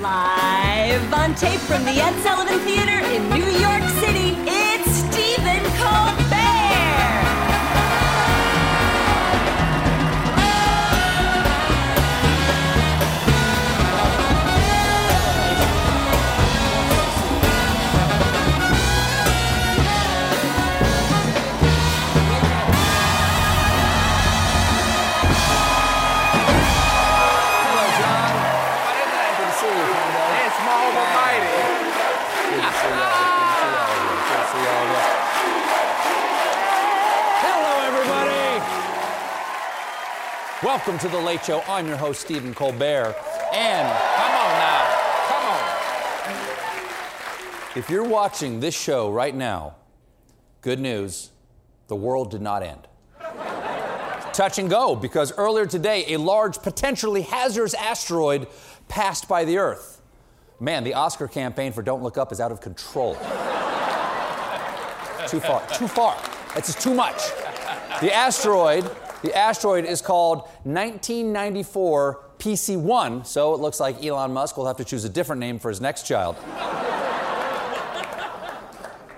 Live on tape from the Ed Sullivan Theater in New York City, it's Stephen Colbert. Welcome to the Late Show. I'm your host, Stephen Colbert. And Come on now. Come on. if you're watching this show right now, good news, the world did not end. Touch and go, because earlier today, a large, potentially hazardous asteroid passed by the Earth. Man, the Oscar campaign for Don't Look Up is out of control. too far, too far. That's just too much. The asteroid, the asteroid is called 1994 PC1, so it looks like Elon Musk will have to choose a different name for his next child.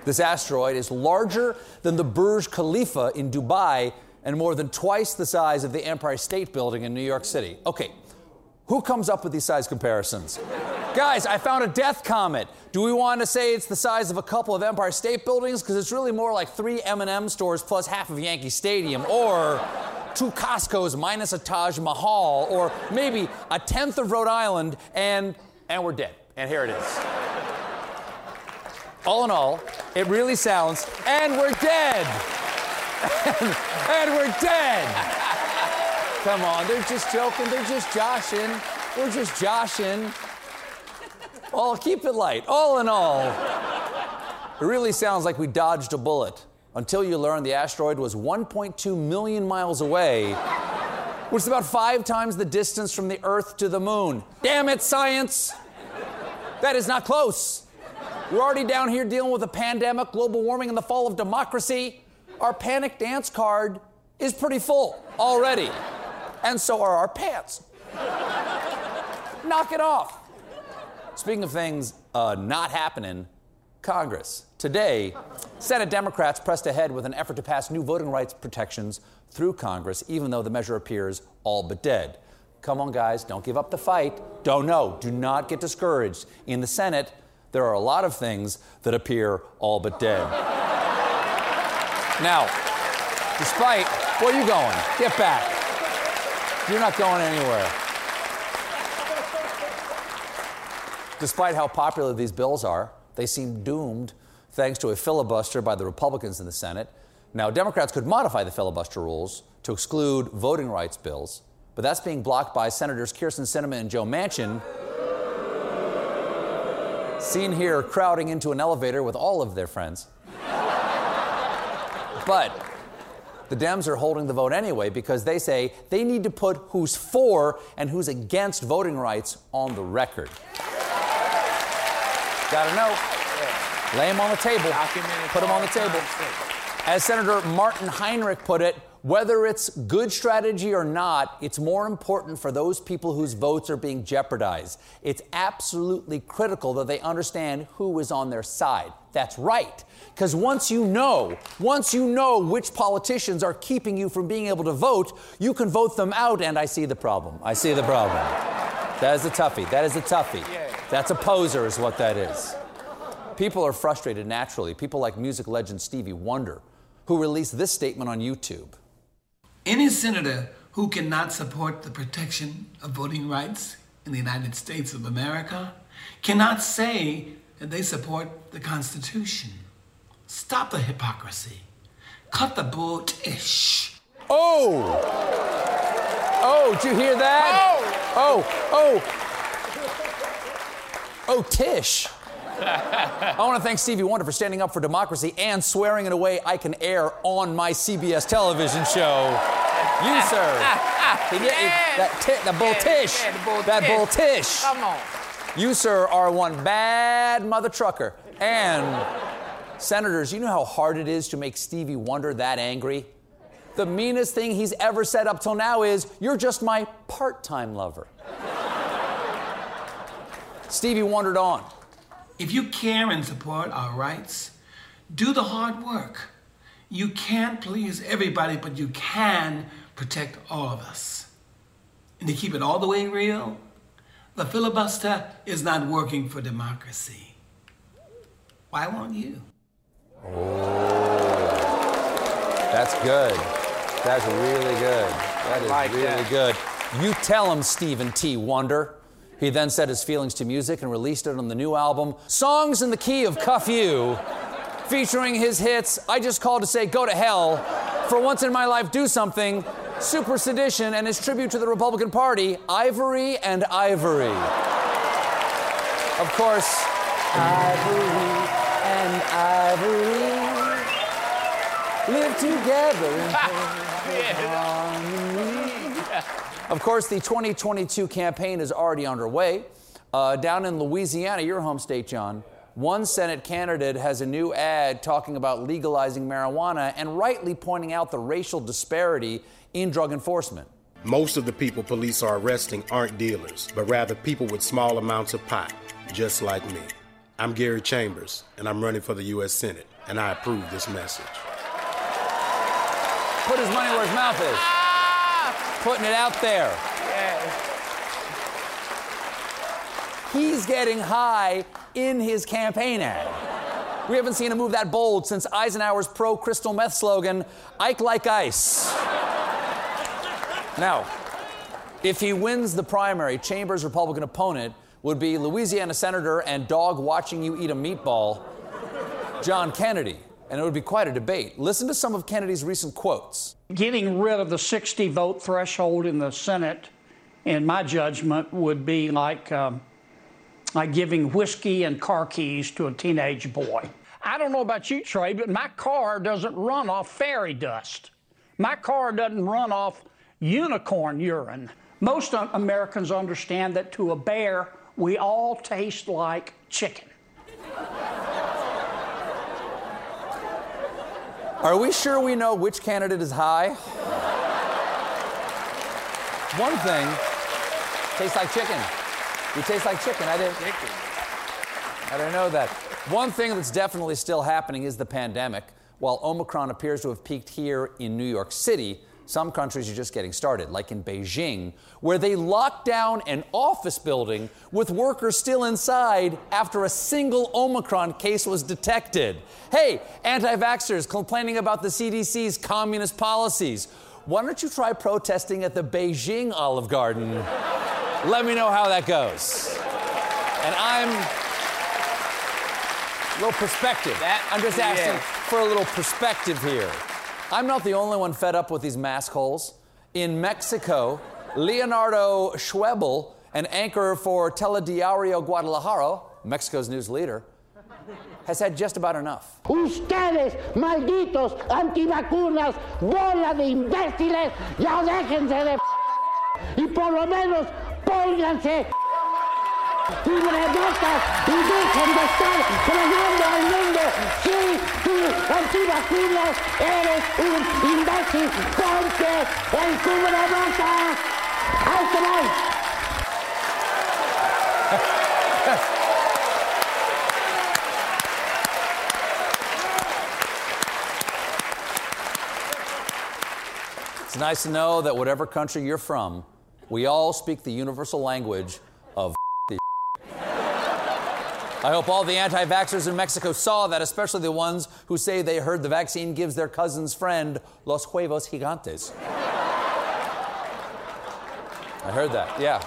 This asteroid is larger than the Burj Khalifa in Dubai and more than twice the size of the Empire State Building in New York City. Okay, who comes up with these size comparisons? Guys, I found a death comet. Do we want to say it's the size of a couple of Empire State Buildings? Because it's really more like three M&M stores plus half of Yankee Stadium, or two Costco's minus a Taj Mahal, or maybe a tenth of Rhode Island, and and we're dead. And here it is. All in all, it really sounds, and we're dead. and, and we're dead. Come on, they're just joking. They're just joshing. We're just joshing. Oh, keep it light. All in all, it really sounds like we dodged a bullet until you learn the asteroid was 1.2 million miles away, which is about five times the distance from the Earth to the moon. Damn it, science! That is not close. We're already down here dealing with a pandemic, global warming, and the fall of democracy. Our panic dance card is pretty full already. And so are our pants. Knock it off. Speaking of things uh, not happening, Congress. Today, Senate Democrats pressed ahead with an effort to pass new voting rights protections through Congress, even though the measure appears all but dead. Come on, guys, don't give up the fight. Don't know. Do not get discouraged. In the Senate, there are a lot of things that appear all but dead. Now, despite where are you going? Get back. You're not going anywhere. Despite how popular these bills are, they seem doomed thanks to a filibuster by the Republicans in the Senate. Now, Democrats could modify the filibuster rules to exclude voting rights bills, but that's being blocked by Senators Kyrsten Sinema and Joe Manchin, seen here crowding into an elevator with all of their friends. But the Dems are holding the vote anyway because they say they need to put who's for and who's against voting rights on the record. Gotta know. Lay them on the table. Documented Put them on the table. As Senator Martin Heinrich put it, whether it's good strategy or not, it's more important for those people whose votes are being jeopardized. It's absolutely critical that they understand who is on their side. That's right. Because once you know, once you know which politicians are keeping you from being able to vote, you can vote them out, and I see the problem. I see the problem. That is a toughie. That is a toughie. That's a poser, is what that is. People are frustrated naturally. People like music legend Stevie Wonder, who released this statement on YouTube. Any senator who cannot support the protection of voting rights in the United States of America cannot say that they support the Constitution. Stop the hypocrisy. Cut the bull-ish. Oh! Oh, did you hear that? Oh! Oh, oh! Oh, Tish. I want to thank Stevie Wonder for standing up for democracy and swearing in a way I can air on my CBS television show. You, sir. He Yeah. that, that bull tish. the bull that tish. bull tish. Come on. You, sir, are one bad mother trucker. And, senators, you know how hard it is to make Stevie Wonder that angry? The meanest thing he's ever said up till now is, You're just my part time lover. Stevie wondered on. If you care and support our rights, do the hard work. You can't please everybody, but you can protect all of us. And to keep it all the way real, the filibuster is not working for democracy. Why won't you? Oh, that's good. That's really good. That is like really that. good. You tell him, Stephen T. Wonder. He then set his feelings to music and released it on the new album, Songs in the Key of Cuff You, featuring his hits, I Just Called to Say Go to Hell, For Once in My Life Do Something, Super Sedition, and his tribute to the Republican Party, Ivory and Ivory. Of course, Ivory and Ivory live together in. Of course, the 2022 campaign is already underway. Uh, down in Louisiana, your home state, Jon, one Senate candidate has a new ad talking about legalizing marijuana and rightly pointing out the racial disparity in drug enforcement. Most of the people police are arresting aren't dealers, but rather people with small amounts of pot, just like me. I'm Gary Chambers, and I'm running for the U.S. Senate, and I approve this message. Put his money where his mouth is. Putting it out there. He's getting high in his campaign ad. We haven't seen a move that bold since Eisenhower's pro crystal meth slogan, Ike like ice. Now, if he wins the primary, Chambers' Republican opponent would be Louisiana Senator and dog watching you eat a meatball, John Kennedy. And it would be quite a debate. Listen to some of Kennedy's recent quotes. Getting rid of the 60 vote threshold in the Senate, in my judgment, would be like, um, like giving whiskey and car keys to a teenage boy. I don't know about you, Trey, but my car doesn't run off fairy dust. My car doesn't run off unicorn urine. Most Americans understand that to a bear, we all taste like chicken. Are we sure we know which candidate is high? One thing tastes like chicken. You taste like chicken. I didn't. I didn't know that. One thing that's definitely still happening is the pandemic. While Omicron appears to have peaked here in New York City, some countries are just getting started, like in Beijing, where they locked down an office building with workers still inside after a single Omicron case was detected. Hey, anti vaxxers complaining about the CDC's communist policies. Why don't you try protesting at the Beijing Olive Garden? Let me know how that goes. And I'm a little perspective. That- I'm just asking yeah. for a little perspective here. I'm not the only one fed up with these mask holes. In Mexico, Leonardo Schwebel, an anchor for Telediario Guadalajara, Mexico's news leader, has had just about enough. Ustedes, malditos antivacunas, bola de imbéciles, ya déjense de y por lo menos pónganse y dejen de estar al mundo. Sí, tú, antivacunas, eres un imbécil, el cubrebocas. ¡Ahí te! It's nice to know that whatever country you're from, we all speak the universal language I hope all the anti vaxxers in Mexico saw that, especially the ones who say they heard the vaccine gives their cousin's friend los huevos gigantes. I heard that, yeah.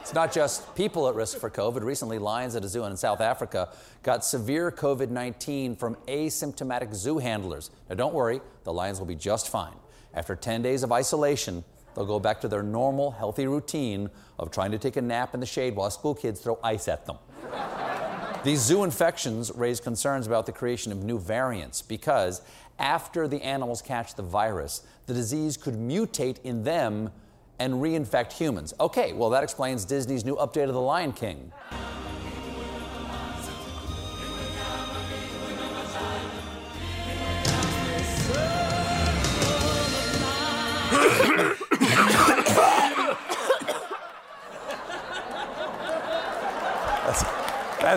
It's not just people at risk for COVID. Recently, lions at a zoo in South Africa got severe COVID 19 from asymptomatic zoo handlers. Now, don't worry, the lions will be just fine. After 10 days of isolation, they'll go back to their normal, healthy routine of trying to take a nap in the shade while school kids throw ice at them. These zoo infections raise concerns about the creation of new variants because after the animals catch the virus, the disease could mutate in them and reinfect humans. Okay, well, that explains Disney's new update of The Lion King.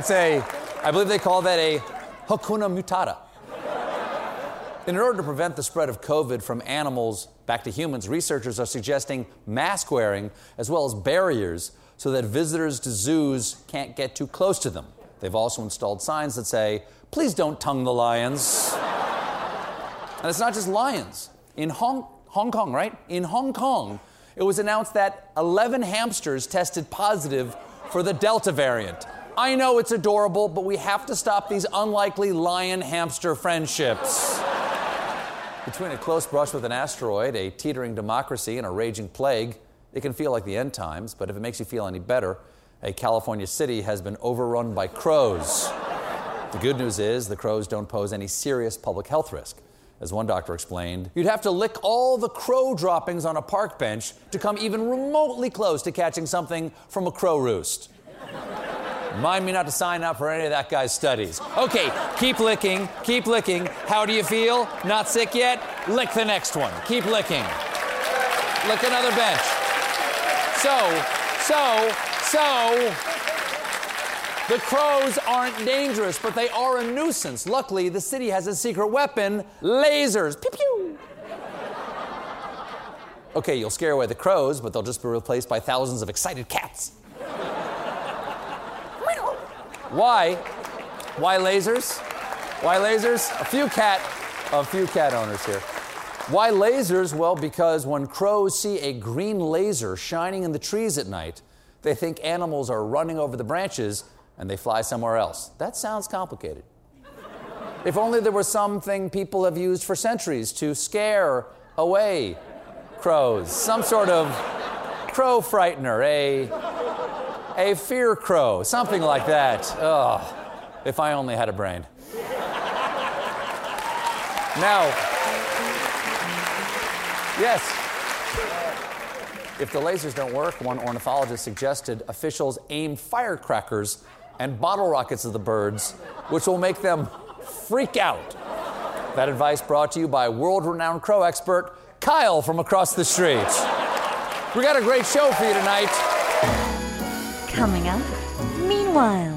That's a, I believe they call that a Hakuna Mutata. In order to prevent the spread of COVID from animals back to humans, researchers are suggesting mask wearing as well as barriers so that visitors to zoos can't get too close to them. They've also installed signs that say, please don't tongue the lions. and it's not just lions. In Hong, Hong Kong, right? In Hong Kong, it was announced that 11 hamsters tested positive for the Delta variant. I know it's adorable, but we have to stop these unlikely lion hamster friendships. Between a close brush with an asteroid, a teetering democracy, and a raging plague, it can feel like the end times, but if it makes you feel any better, a California city has been overrun by crows. The good news is the crows don't pose any serious public health risk. As one doctor explained, you'd have to lick all the crow droppings on a park bench to come even remotely close to catching something from a crow roost. Remind me not to sign up for any of that guy's studies. Okay, keep licking, keep licking. How do you feel? Not sick yet? Lick the next one. Keep licking. Lick another bench. So, so, so. The crows aren't dangerous, but they are a nuisance. Luckily, the city has a secret weapon lasers. Pew pew. Okay, you'll scare away the crows, but they'll just be replaced by thousands of excited cats. Why? Why lasers? Why lasers? A few cat, a few cat owners here. Why lasers? Well, because when crows see a green laser shining in the trees at night, they think animals are running over the branches and they fly somewhere else. That sounds complicated. if only there was something people have used for centuries to scare away crows, some sort of crow frightener, a a fear crow, something like that. Ugh, if I only had a brain. Now, yes, if the lasers don't work, one ornithologist suggested officials aim firecrackers and bottle rockets at the birds, which will make them freak out. That advice brought to you by world renowned crow expert Kyle from across the street. We got a great show for you tonight. Coming up, meanwhile.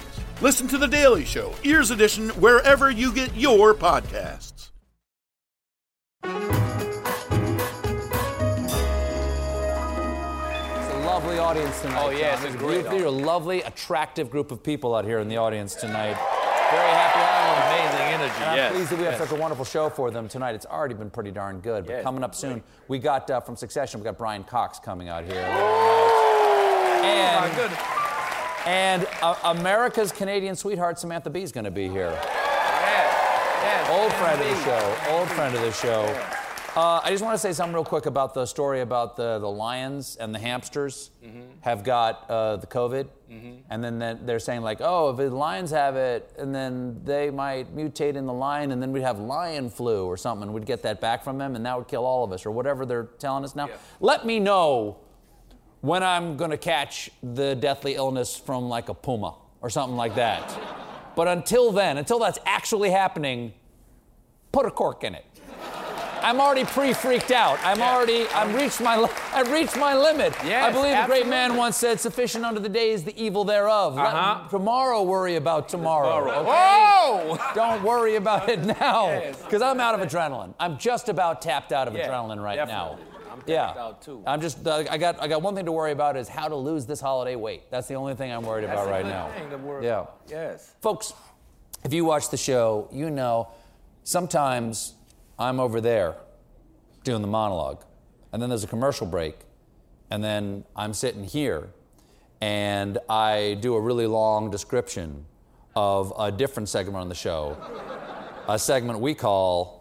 Listen to The Daily Show, Ears Edition, wherever you get your podcasts. It's a lovely audience tonight. Oh, yeah, it's a You're- great You're a lovely, attractive group of people out here in the audience tonight. Very happy having them. Amazing energy, And I'm yes, pleased that we have yes. such a wonderful show for them tonight. It's already been pretty darn good. But Yes, coming up soon, great. we got uh, from Succession, we got Brian Cox coming out here. Oh, And, my goodness. And uh, America's Canadian sweetheart Samantha Bee is going to be here. Yes, yes. Old friend of the show. Old friend of the show. Uh, I just want to say something real quick about the story about the, the lions and the hamsters have got uh, the COVID. And then they're saying, like, oh, if the lions have it, and then they might mutate in the lion, and then we'd have lion flu or something, and we'd get that back from them, and that would kill all of us, or whatever they're telling us now. Yeah. Let me know when I'm going to catch the deathly illness from like a puma or something like that. But until then, until that's actually happening, put a cork in it. I'm already pre-freaked out. I'm already, I've reached my, li- I've reached my limit. Yes, I believe a great man once said, "Sufficient unto the day is the evil thereof." Uh-huh. tomorrow worry about tomorrow. Tomorrow. okay? Whoa! Don't worry about it now, Yes. because I'm out of adrenaline. I'm just about tapped out of Yeah, adrenaline right definitely. now. I'm Yeah. out too. I'm just. I got. I got one thing to worry about is how to lose this holiday weight. That's the only thing I'm worried That's about right now. thing to worry yeah. about. Yes. Folks, if you watch the show, you know sometimes I'm over there doing the monologue, and then there's a commercial break, and then I'm sitting here, and I do a really long description of a different segment on the show, a segment we call.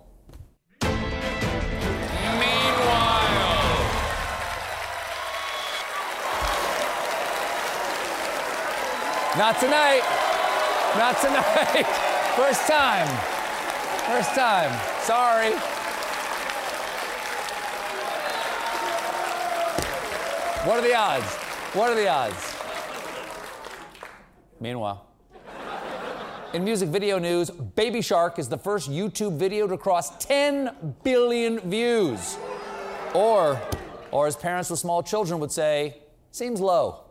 Not tonight. Not tonight. First time. First time. Sorry. What are the odds? What are the odds? Meanwhile, in music video news, Baby Shark is the first YouTube video to cross 10 billion views. Or, or as parents with small children would say, seems low.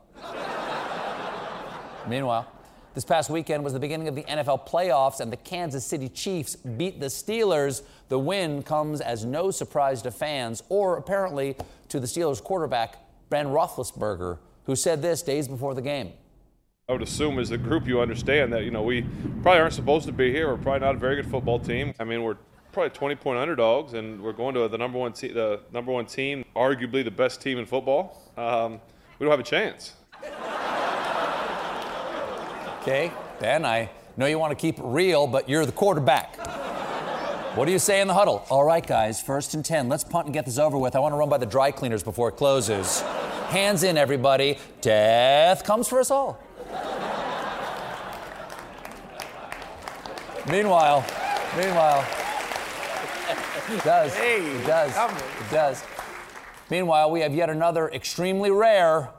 Meanwhile, this past weekend was the beginning of the NFL playoffs, and the Kansas City Chiefs beat the Steelers. The win comes as no surprise to fans, or apparently to the Steelers quarterback, Ben Roethlisberger, who said this days before the game. I would assume as a group you understand that, you know, we probably aren't supposed to be here. We're probably not a very good football team. I mean, we're probably 20 point underdogs, and we're going to the number one, te- the number one team, arguably the best team in football. Um, we don't have a chance. Okay, Ben, I know you want to keep it real, but you're the quarterback. What do you say in the huddle? All right, guys, first and 10. Let's punt and get this over with. I want to run by the dry cleaners before it closes. Hands in, everybody. Death comes for us all. meanwhile, meanwhile, it does. it does. It does. Meanwhile, we have yet another extremely rare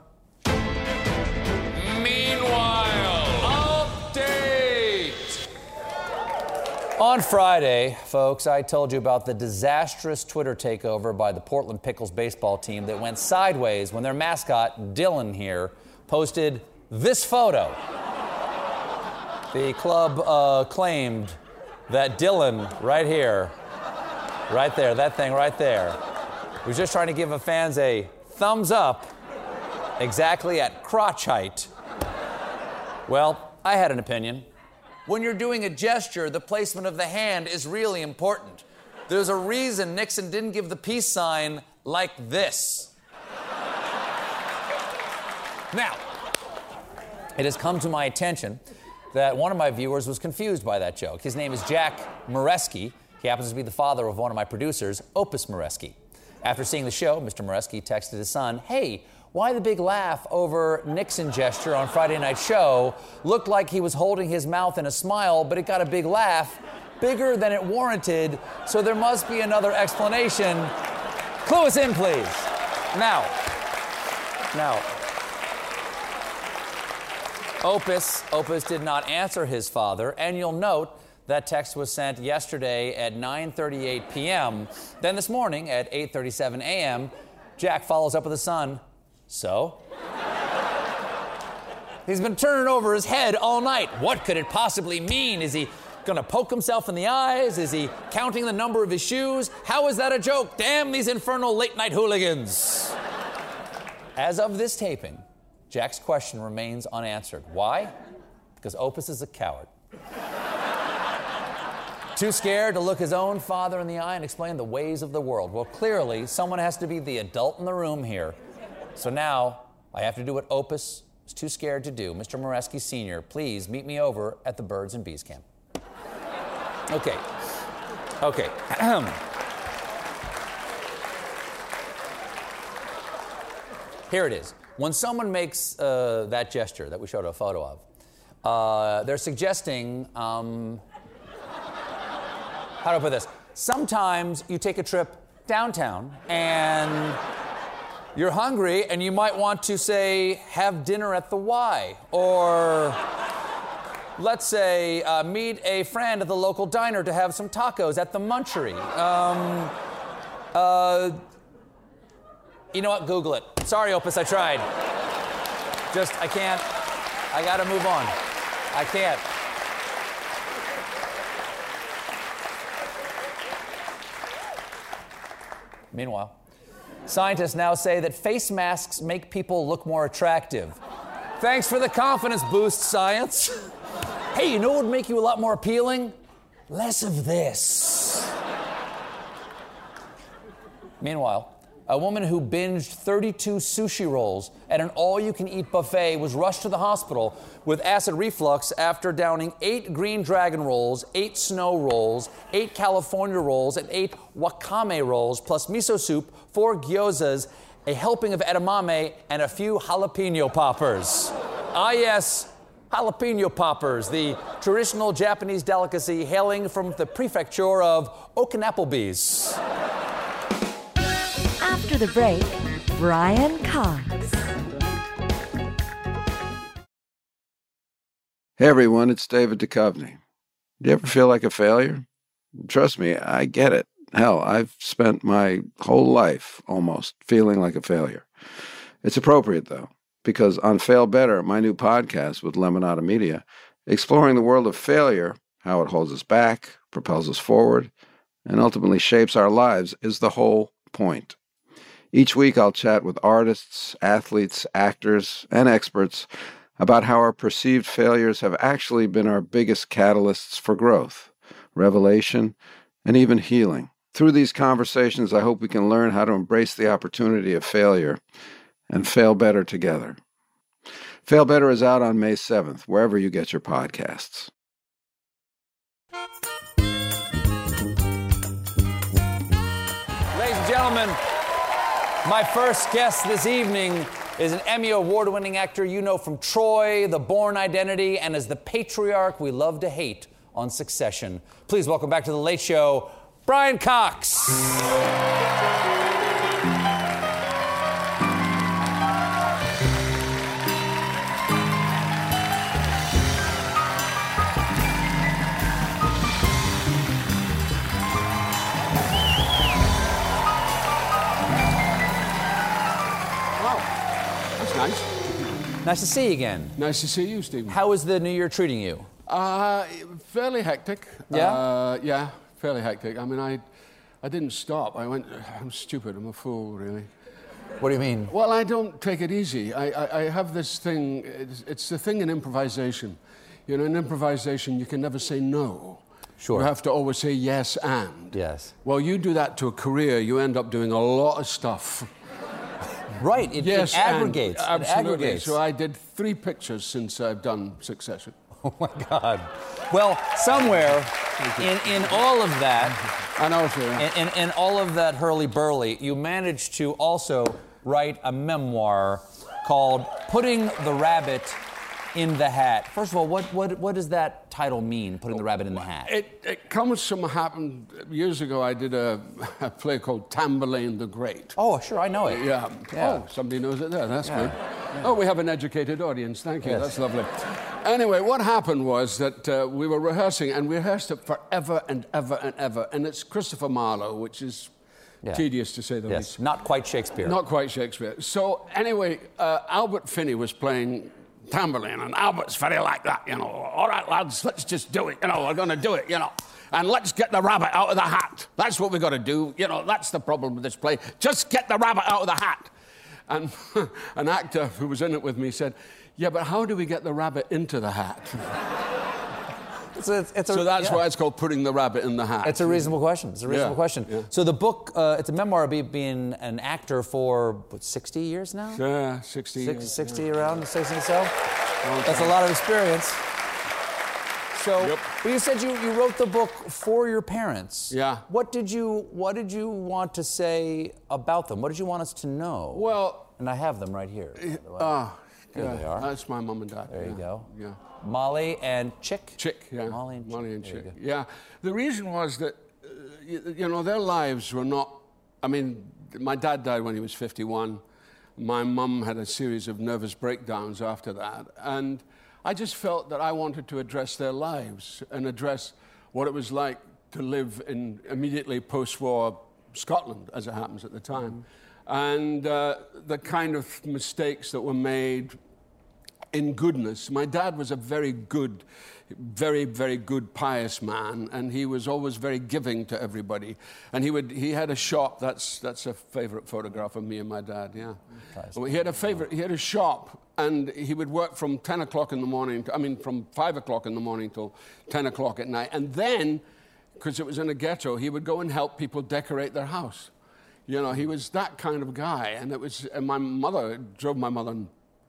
On Friday, folks, I told you about the disastrous Twitter takeover by the Portland Pickles baseball team that went sideways when their mascot, Dylan here, posted this photo. The club uh, claimed that Dylan, right here, right there, that thing right there, was just trying to give the fans a thumbs up exactly at crotch height. Well, I had an opinion. When you're doing a gesture, the placement of the hand is really important. There's a reason Nixon didn't give the peace sign like this. Now, it has come to my attention that one of my viewers was confused by that joke. His name is Jack Moreschi. He happens to be the father of one of my producers, Opus Moreschi. After seeing the show, Mr. Moreschi texted his son, Hey, why the big laugh over Nixon gesture on Friday Night Show? Looked like he was holding his mouth in a smile, but it got a big laugh, bigger than it warranted, so there must be another explanation. Clue us in, please. Now, now, Opus, Opus did not answer his father, and you'll note that text was sent yesterday at 9:38 p.m. Then this morning at 8:37 a.m., Jack follows up with his son. So? He's been turning over his head all night. What could it possibly mean? Is he gonna poke himself in the eyes? Is he counting the number of his shoes? How is that a joke? Damn these infernal late night hooligans. As of this taping, Jack's question remains unanswered. Why? Because Opus is a coward. Too scared to look his own father in the eye and explain the ways of the world. Well, clearly, someone has to be the adult in the room here. So now I have to do what Opus is too scared to do. Mr. Moreschi Sr., please meet me over at the Birds and Bees camp. Okay. Okay. Here it is. When someone makes uh, that gesture that we showed a photo of, uh, they're suggesting, um, how do I put this? Sometimes you take a trip downtown and you're hungry and you might want to say, have dinner at the Y. Or let's say, uh, meet a friend at the local diner to have some tacos at the Munchery. Um, uh, you know what? Google it. Sorry, Opus, I tried. Just, I can't. I gotta move on. I can't. Meanwhile, Scientists now say that face masks make people look more attractive. Thanks for the confidence boost, science. hey, you know what would make you a lot more appealing? Less of this. Meanwhile, a woman who binged 32 sushi rolls at an all you can eat buffet was rushed to the hospital with acid reflux after downing eight green dragon rolls, eight snow rolls, eight California rolls, and eight wakame rolls, plus miso soup, four gyozas, a helping of edamame, and a few jalapeno poppers. Ah, yes, jalapeno poppers, the traditional Japanese delicacy hailing from the prefecture of Okanaplebee's. After the break, Brian Cox. Hey everyone, it's David Duchovny. Do you ever feel like a failure? Trust me, I get it. Hell, I've spent my whole life almost feeling like a failure. It's appropriate though, because on Fail Better, my new podcast with Lemonada Media, exploring the world of failure, how it holds us back, propels us forward, and ultimately shapes our lives, is the whole point. Each week, I'll chat with artists, athletes, actors, and experts about how our perceived failures have actually been our biggest catalysts for growth, revelation, and even healing. Through these conversations, I hope we can learn how to embrace the opportunity of failure and fail better together. Fail Better is out on May 7th, wherever you get your podcasts. Ladies and gentlemen, my first guest this evening is an Emmy Award winning actor you know from Troy, The Bourne Identity, and as the patriarch we love to hate on Succession. Please welcome back to The Late Show, Brian Cox. Nice to see you again. Nice to see you, Stephen. How is the new year treating you? Uh, fairly hectic. Yeah? Uh, yeah, fairly hectic. I mean, I, I didn't stop. I went, I'm stupid. I'm a fool, really. What do you mean? Well, I don't take it easy. I, I, I have this thing, it's, it's the thing in improvisation. You know, in improvisation, you can never say no. Sure. You have to always say yes and. Yes. Well, you do that to a career, you end up doing a lot of stuff. Right, it, yes, it aggregates. And, it absolutely. aggregates. So I did three pictures since I've done Succession. Oh my God. Well, somewhere in, in all of that, I know, sir. in, in, in all of that hurly burly, you managed to also write a memoir called Putting the Rabbit in the Hat. First of all, what, what, what does that title mean, Putting the Rabbit in the Hat? It, it comes from what happened years ago. I did a, a play called Tamburlaine the Great. Oh, sure, I know it. Yeah. Yeah. Oh, somebody knows it there. That's Yeah. good. Oh, we have an educated audience. Thank you. Yes. That's lovely. Anyway, what happened was that uh, we were rehearsing, and we rehearsed it forever and ever and ever. And it's Christopher Marlowe, which is Yeah. tedious to say the Yes, least. not quite Shakespeare. Not quite Shakespeare. So anyway, uh, Albert Finney was playing Tamburlaine, and Albert's very like that, you know. All right, lads, let's just do it. You know, we're going to do it, you know. And let's get the rabbit out of the hat. That's what we've got to do. You know, that's the problem with this play. Just get the rabbit out of the hat. And an actor who was in it with me said, Yeah, but how do we get the rabbit into the hat? It's a, it's a, so that's yeah. why it's called putting the rabbit in the hat. It's a reasonable question. It's a reasonable Yeah, question. yeah. So the book, uh, it's a memoir of being an actor for what, 60 years now? Yeah, 60 Six, years, 60 yeah. around, 60 or so? That's a lot of experience. So, Yep. but you said you, you wrote the book for your parents. Yeah. What did you What did you want to say about them? What did you want us to know? Well, and I have them right here. by the way. Ah, There yeah, they are. That's my mum and dad. There you go. Yeah. Molly and Chick. Chick, yeah. Molly and Molly and Chick. There Chick. Yeah. The reason was that, uh, you, you know, their lives were not. I mean, my dad died when he was 51. My mum had a series of nervous breakdowns after that. And I just felt that I wanted to address their lives and address what it was like to live in immediately post war Scotland, as it happens at the time. And uh, the kind of mistakes that were made in goodness. My dad was a very good, very, very good, pious man, and he was always very giving to everybody. And he would he had a shop. That's that's a favorite photograph of me and my dad. Yeah, well, he had a favorite. He had a shop, and he would work from ten o'clock in the morning. To, I mean, from five o'clock in the morning till ten o'clock at night, and then, because it was in a ghetto, he would go and help people decorate their house. You know, he was that kind of guy, and it was. And my mother drove my mother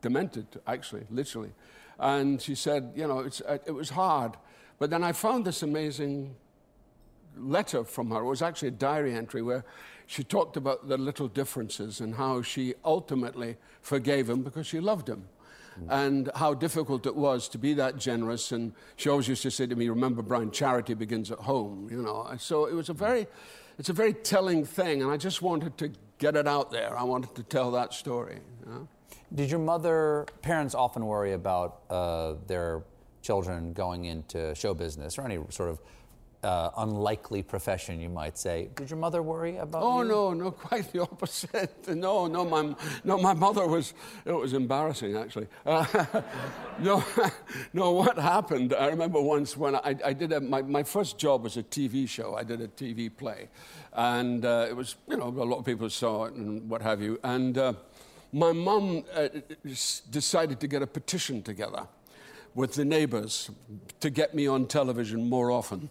demented, actually, literally. And she said, you know, it's, uh, it was hard. But then I found this amazing letter from her. It was actually a diary entry where she talked about the little differences and how she ultimately forgave him because she loved him. And how difficult it was to be that generous. And she always used to say to me, Remember, Brian, charity begins at home, you know. And So it was a very, it's a very telling thing. And I just wanted to get it out there. I wanted to tell that story. You know? Did your mother, parents often worry about uh, their children going into show business or any sort of uh, unlikely profession, you might say. Did your mother worry about Oh you? no, no, quite the opposite. No, no, my no, my mother was. It was embarrassing actually. Uh, no, no. What happened? I remember once when I, I did a, my my first job was a TV show. I did a TV play, and uh, it was you know a lot of people saw it and what have you. And uh, my mum uh, decided to get a petition together with the neighbours to get me on television more often.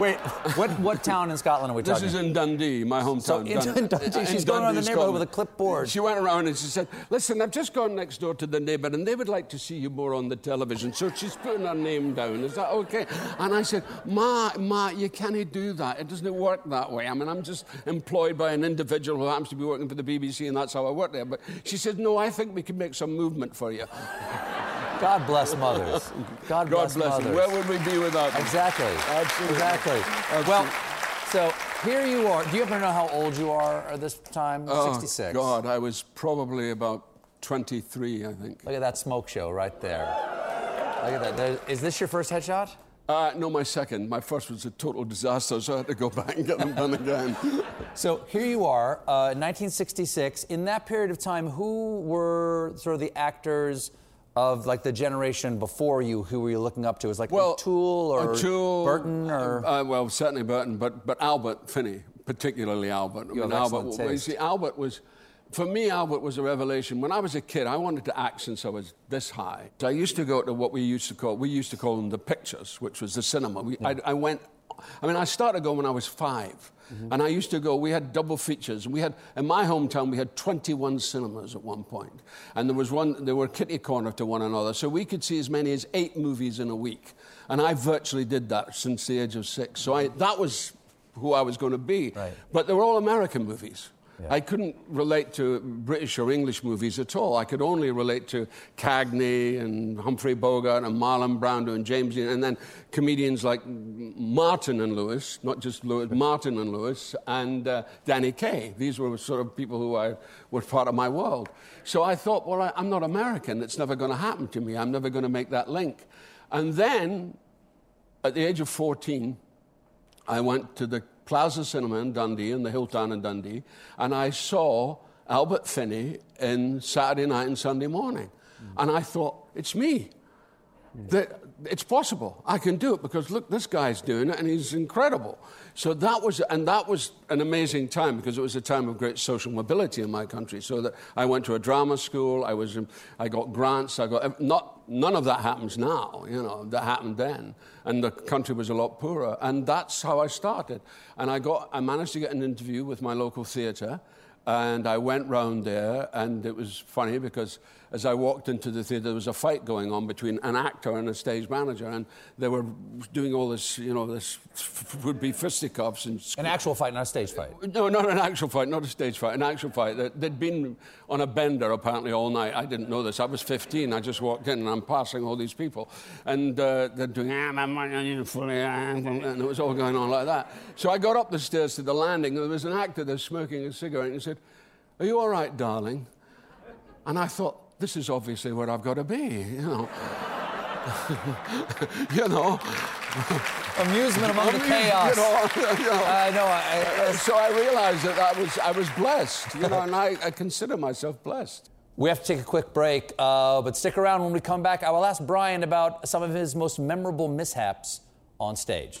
Wait, what, what town in Scotland are we talking? This is in Dundee, my hometown. So in Dun- Dundee, in she's going around the Dundee, neighborhood with a clipboard. She went around and she said, Listen, I've just gone next door to the neighbour and they would like to see you more on the television. So she's putting her name down. Is that okay? And I said, Ma, Ma, you can't do that. It doesn't work that way. I mean, I'm just employed by an individual who happens to be working for the BBC and that's how I work there. But she said, No, I think we can make some movement for you. God bless mothers. God, God bless, bless mothers. Where would we be without them? Exactly. Absolutely. Exactly. Well, so here you are. Do you ever know how old you are at this time? Oh, 66. God, I was probably about 23, I think. Look at that smoke show right there. Look at that. There, is this your first headshot? Uh, no, my second. My first was a total disaster, so I had to go back and get them done again. So here you are, uh, 1966. In that period of time, who were sort of the actors of like the generation before you? Who were you looking up to? Was like well, O'Toole or O'Toole, Burton or Uh, well, certainly Burton, but, but Albert Finney, particularly Albert. I You have Albert, excellent well, you see, Albert was, for me, Albert was a revelation. When I was a kid, I wanted to act since I was this high. So I used to go to what we used to call, we used to call them the pictures, which was the cinema. We, I, I went, I mean, I started going when I was 5 And I used to go, we had double features. We had, in my hometown, we had 21 cinemas at one point. And there was one, they were kitty corner to one another. So we could see as many as eight movies in a week. And I virtually did that since the age of six. So I, that was who I was going to be. But they were all American movies. I couldn't relate to British or English movies at all. I could only relate to Cagney and Humphrey Bogart and Marlon Brando and James Dean, and then comedians like Martin and Lewis, not just Lewis, Martin and Lewis, and uh, Danny Kaye. These were sort of people who I, were part of my world. So I thought, well, I, I'm not American. It's never going to happen to me. I'm never going to make that link. And then, at the age of 14, I went to the Plaza Cinema in Dundee, in the Hilltown in Dundee, and I saw Albert Finney in Saturday night and Sunday morning. And I thought, it's me. That it's possible. I can do it because look, this guy's doing it and he's incredible. So that was, and that was an amazing time because it was a time of great social mobility in my country. So that I went to a drama school. I was, I got grants. I got not none of that happens now. You know that happened then, and the country was a lot poorer. And that's how I started. And I got, I managed to get an interview with my local theatre. And I went round there, and it was funny because as I walked into the theatre, there was a fight going on between an actor and a stage manager, and they were doing all this, you know, this would-be fisticuffs and an actual fight, not a stage fight. no, not an actual fight, not a stage fight, an actual fight. They- They'd been on a bender apparently all night. I didn't know this. I was 15. I just walked in and I'm passing all these people. And uh, they're doing, my money, you fully, ah," and it was all going on like that. So I got up the stairs to the landing and there was an actor there smoking a cigarette and he said, Are you all right, darling? And I thought, this is obviously where I've got to be, you know. you know. Amusement among the chaos. You know, you know. I know. I, Uh, so I realized that I was, I was blessed, you know, and I, I consider myself blessed. We have to take a quick break, uh, but stick around when we come back. I will ask Brian about some of his most memorable mishaps on stage.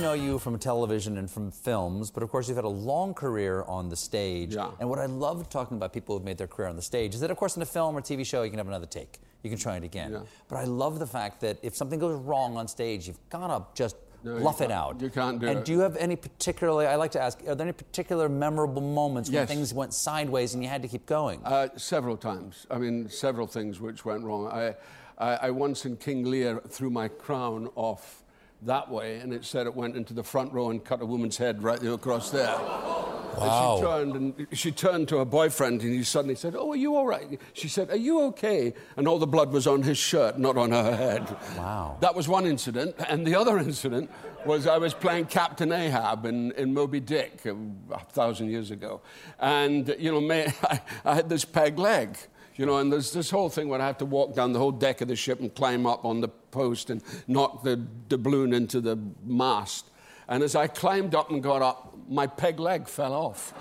know you from television and from films, but of course you've had a long career on the stage. And what I love talking about people who've made their career on the stage is that, of course, in a film or TV show, you can have another take. You can try it again. But I love the fact that if something goes wrong on stage, you've got to just No, bluff it out. you can't do and it. do you have any particularly, I like to ask, are there any particular memorable moments when Yes. things went sideways and you had to keep going? Uh, several times. I mean, several things which went wrong. I, I, I once in King Lear threw my crown off that way, and it said it went into the front row and cut a woman's head right across there. Wow. And she turned and she turned to her boyfriend, and he suddenly said, "Oh, are you all right?" She said, "Are you okay?" And all the blood was on his shirt, not on her head. Wow. That was one incident, and the other incident was I was playing Captain Ahab in, in Moby Dick a, thousand years ago, and you know, I, I had this peg leg. You know, and there's this whole thing where I have to walk down the whole deck of the ship and climb up on the post and knock the doubloon into the mast. And as I climbed up and got up, my peg leg fell off.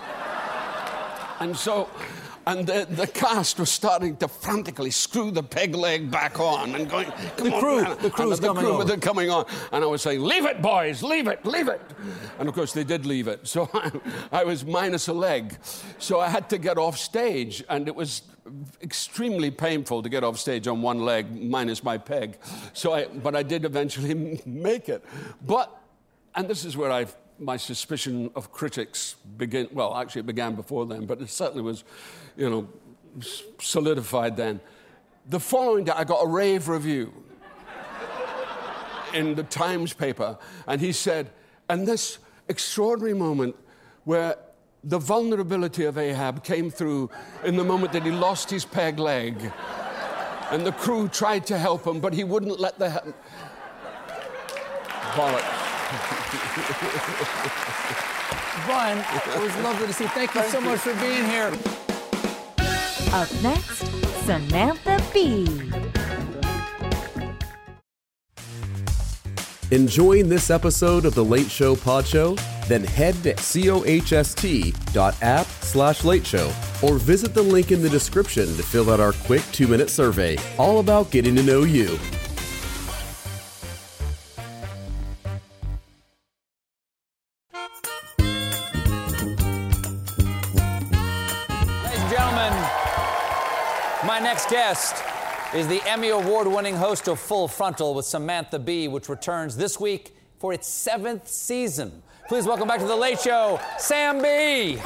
And so, and the, the cast was starting to frantically screw the peg leg back on and going, come The on, crew- man." the crew's and the coming crew were coming on. And I was saying, leave it, boys, leave it, leave it. And of course, they did leave it. So I, I was minus a leg. So I had to get off stage, and it was extremely painful to get off stage on one leg minus my peg. So I, but I did eventually make it. But and this is where I my suspicion of critics begin. Well, actually, it began before then, but it certainly was, you know, solidified then. The following day, I got a rave review in the Times paper, and he said, and this extraordinary moment where the vulnerability of Ahab came through in the moment that he lost his peg leg. And the crew tried to help him, but he wouldn't let the. he- Bollocks. Brian, it was lovely to see you. Thank you so much for being here. Up next, Samantha Bee. Enjoying this episode of the Late Show Pod Show? Then head to cohst.app slash late show or visit the link in the description to fill out our quick two minute survey, all about getting to know you. Next guest is the Emmy Award winning host of Full Frontal with Samantha Bee, which returns this week for its seventh season. Please welcome back to The Late Show, Sam Bee.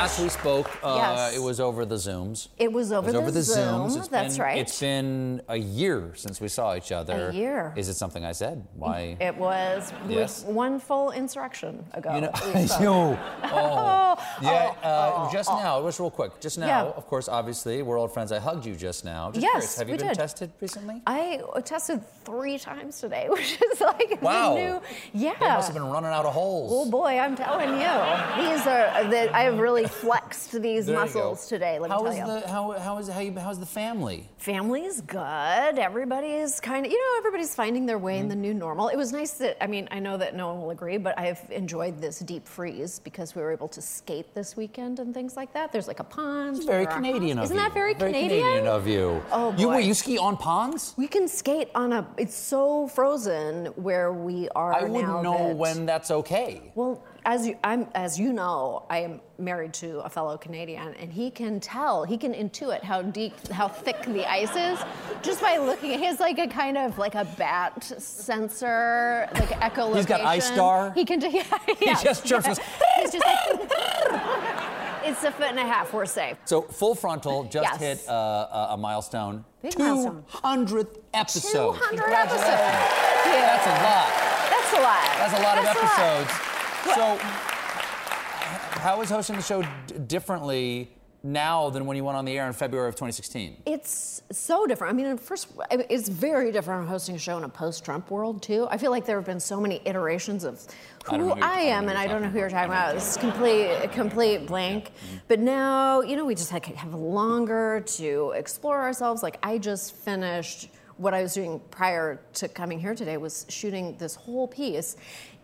Last we spoke, uh, Yes. it was over the Zooms. It was over, It was over the Zooms. Zoom. It's That's been- right. It's been a year since we saw each other. A year. Is it something I said? Why? It was Yes. one full insurrection ago. You know, yo, oh, yeah. oh, uh, oh, just oh. now, just real quick. Just now, Yeah. of course, obviously, we're old friends. I hugged you just now. Just Yes, curious, have you we been did. tested recently? I tested three times today, which is like the Wow. new. Yeah. They must have been running out of holes. Oh boy, I'm telling you, these are. The, I have really flexed these There muscles today. Let How me is tell you. the how how is how you, how's the family? Family's good. Everybody's kind of, you know, everybody's finding their way in the mm-hmm. new normal. It was nice that, I mean, I know that no one will agree, but I've enjoyed this deep freeze because we were able to skate this weekend and things like that. There's like a pond. It's very Canadian of Isn't you. that very, Canadian of you. Oh, You boy. wait, you ski on ponds? We can skate on a, it's so frozen where we are I wouldn't know that- when that's okay. Well, as you, I'm, as you know, I am married to a fellow Canadian, and he can tell, he can intuit how deep, how thick the ice is, just by looking. He has like a kind of like a bat sensor, like echolocation. He's got iStar? He can do. Yeah, yeah, just chirps, yeah. He's just like. it's a foot and a half. We're safe. So full frontal just Yes. hit uh, a, a milestone. Big milestone. 200th episode. 200 episodes. Yeah. That's a lot. That's a lot. That's a lot of That's lot. episodes. So, how is hosting the show d- differently now than when you went on the air in February of 2016? It's so different. I mean, first, it's very different hosting a show in a post-Trump world too. I feel like there have been so many iterations of who know who I I am, and I don't know who you're talking about. It's complete, a complete blank. Mm-hmm. But now, you know, we just have longer to explore ourselves. Like I just finished what I was doing prior to coming here today was shooting this whole piece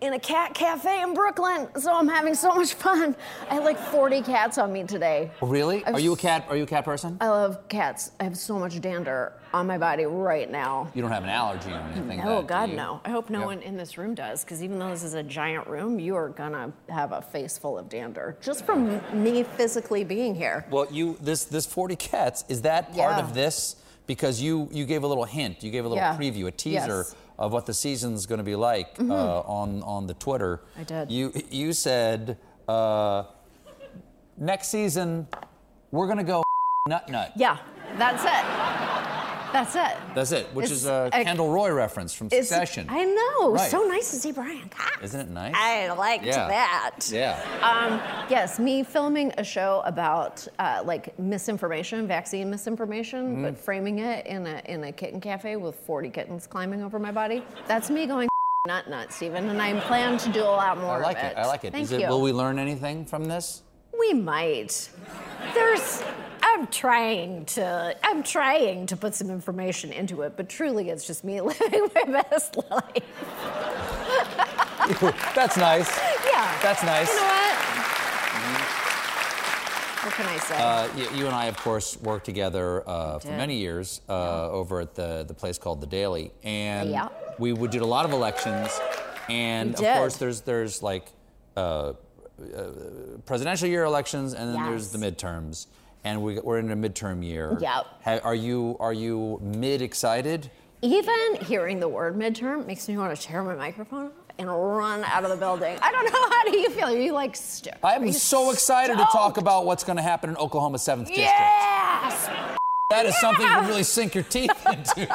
in a cat cafe in Brooklyn. So I'm having so much fun. I had like 40 cats on me today. Really? Are you a cat? Are you a cat person? I love cats. I have so much dander on my body right now. You don't have an allergy or anything? Oh that, do God, no! I hope no Yeah. one in this room does, because even though this is a giant room, you are gonna have a face full of dander just from me physically being here. Well, you this this 40 cats is that part Yeah. of this because you you gave a little hint, you gave a little Yeah. preview, a teaser Yes. of what the season's going to be like Mhm. uh, on on the Twitter. I did. You you said uh, next season we're going to go nut nut. Yeah, that's it. That's it. That's it, which It's- is a Kendall Roy reference from Succession. I know. Right. So nice to see Brian Cox. Isn't it nice? I liked Yeah. that. Yeah. Um, yes, me filming a show about uh, like misinformation, vaccine misinformation, Mhm. but framing it in a in a kitten cafe with 40 kittens climbing over my body. That's me going nut nut, Stephen, and I plan to do a lot more I like of it. I like it. Thank Is you. it will we learn anything from this? We might. There's. I'm trying to. I'm trying to put some information into it, but truly, it's just me living my best life. That's nice. Yeah. That's nice. You know what? What can I say? Uh, you, you and I, of course, worked together uh, for many years uh, over at the, the place called The Daily. And Yeah. we would do a lot of elections. And We of did. course, there's, there's like uh, uh, presidential year elections, and then there's the midterms. And we, we're in a midterm year. Yep. Ha- are you are you mid excited? Even hearing the word midterm makes me want to tear my microphone off and run out of the building. I don't know. How do you feel? Are you like st- I'm so excited to talk about what's going to happen in Oklahoma 7th District. Yes! That is something you can really sink your teeth into.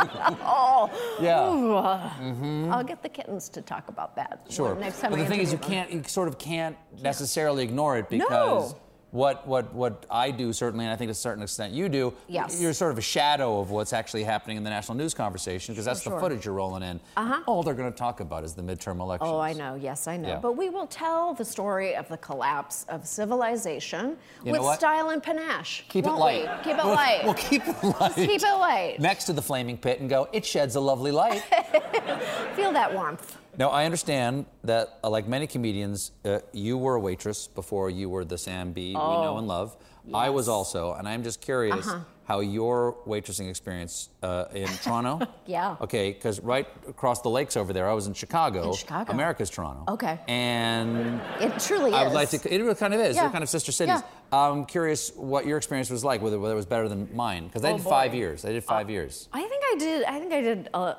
Oh. Yeah. Ooh. Mhm. I'll get the kittens to talk about that. Sure. Next time but the thing is, you them. can't, you sort of can't necessarily ignore it because No. What what what I do certainly, and I think to a certain extent you do. Yes. You're sort of a shadow of what's actually happening in the national news conversation because that's Sure, the footage you're rolling in. Uh-huh. All they're going to talk about is the midterm elections. Oh, I know. Yes, I know. Yeah. But we will tell the story of the collapse of civilization You with style and panache. Keep it light. We? Keep it We'll- light. We'll keep it light. Just keep it light. Next to the flaming pit and go. It sheds a lovely light. Feel that warmth. Now, I understand that, uh, like many comedians, uh, you were a waitress before you were the Sam Bee we Oh, know and love. I was also, and I'm just curious Uh-huh. How your waitressing experience uh, in Toronto. Yeah. Okay, because right across the lakes over there, I was in Chicago. In Chicago. America's Toronto. Okay. And It truly I is. would like to. It really kind of is. Yeah. They're kind of sister cities. Yeah. I'm curious what your experience was like. Whether whether it was better than mine, because I Oh, did five years. I did five years. I think I did. I think I did uh,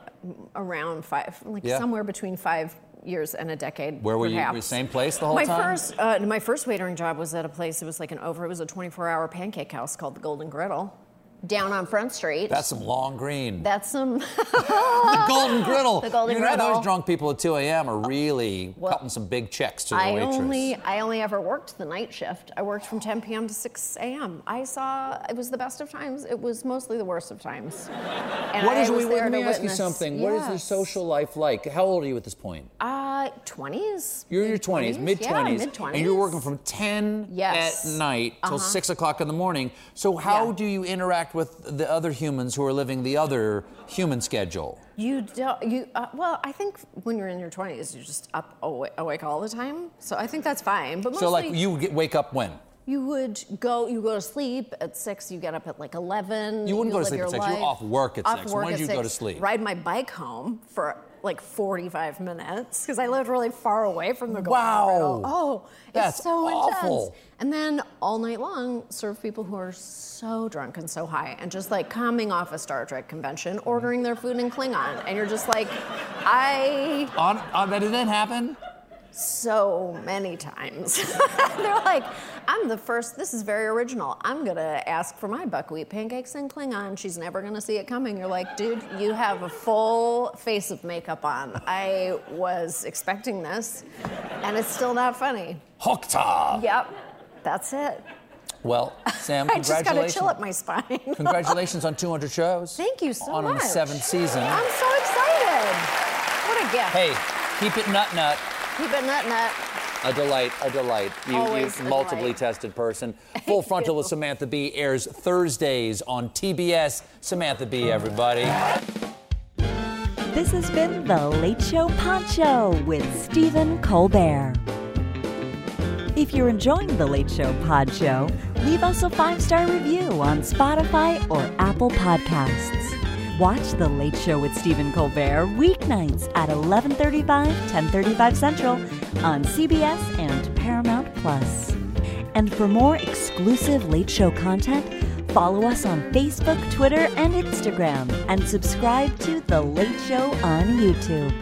around five, like Yeah. somewhere between five years and a decade. Where were you? perhaps. Were you same place the whole my time? first, uh, my first waitering job was at a place. It was like an over. It was a 24-hour pancake house called the Golden Griddle, down on Front Street. That's some long green. That's some. the golden griddle. The Golden you know Griddle. those drunk people at 2 a.m. are really cutting some big checks to the I waitress. only I only ever worked the night shift. I worked from 10 p.m. to 6 a.m. I saw it was the best of times. It was mostly the worst of times. And what I is was there let me to ask you witness- something. What is your social life like? How old are you at this point? Uh, 20s. You're in your 20s, mid 20s, Yeah, mid 20s. and you're working from 10 Yes. at night till Uh-huh. 6 o'clock in the morning. So, how do you interact with the other humans who are living the other human schedule? You don't. You uh, well, I think when you're in your 20s, you're just up awake, awake all the time. So I think that's fine. But mostly, So, like, you get, wake up when? You would go. You go to sleep at six. You get up at like eleven. You wouldn't go to sleep at six. You're off work at Off six. work When did you go to sleep? Ride my bike home for like 45 minutes because I lived really far away from the Golden Wow. Oh, That's it's so awful. intense. And then all night long, serve people who are so drunk and so high and just like coming off a Star Trek convention, ordering their food in Klingon, and you're just like, I On, on, that didn't happen? So many times. They're like, I'm the first, this is very original. I'm gonna ask for my buckwheat pancakes in Klingon. She's never gonna see it coming. You're like, dude, you have a full face of makeup on. I was expecting this, and it's still not funny. Hokta! Yep. That's it. Well, Sam, I just got congratulations. chill up my spine. Congratulations on 200 shows. Thank you so on much. On the seventh season. I'm so excited. What a gift. Hey, keep it nut nut. Keep it nut nut. A delight, a delight. You, Always you a multiply delight. tested person. Full Frontal with Samantha Bee airs Thursdays on TBS. Samantha Bee, everybody. This has been The Late Show Pod Show with Stephen Colbert. If you're enjoying The Late Show Pod Show, leave us a five star review on Spotify or Apple Podcasts. Watch The Late Show with Stephen Colbert weeknights at 11:35, 10:35 Central on CBS and Paramount Plus. And for more exclusive Late Show content, follow us on Facebook, Twitter, and Instagram, and subscribe to The Late Show on YouTube.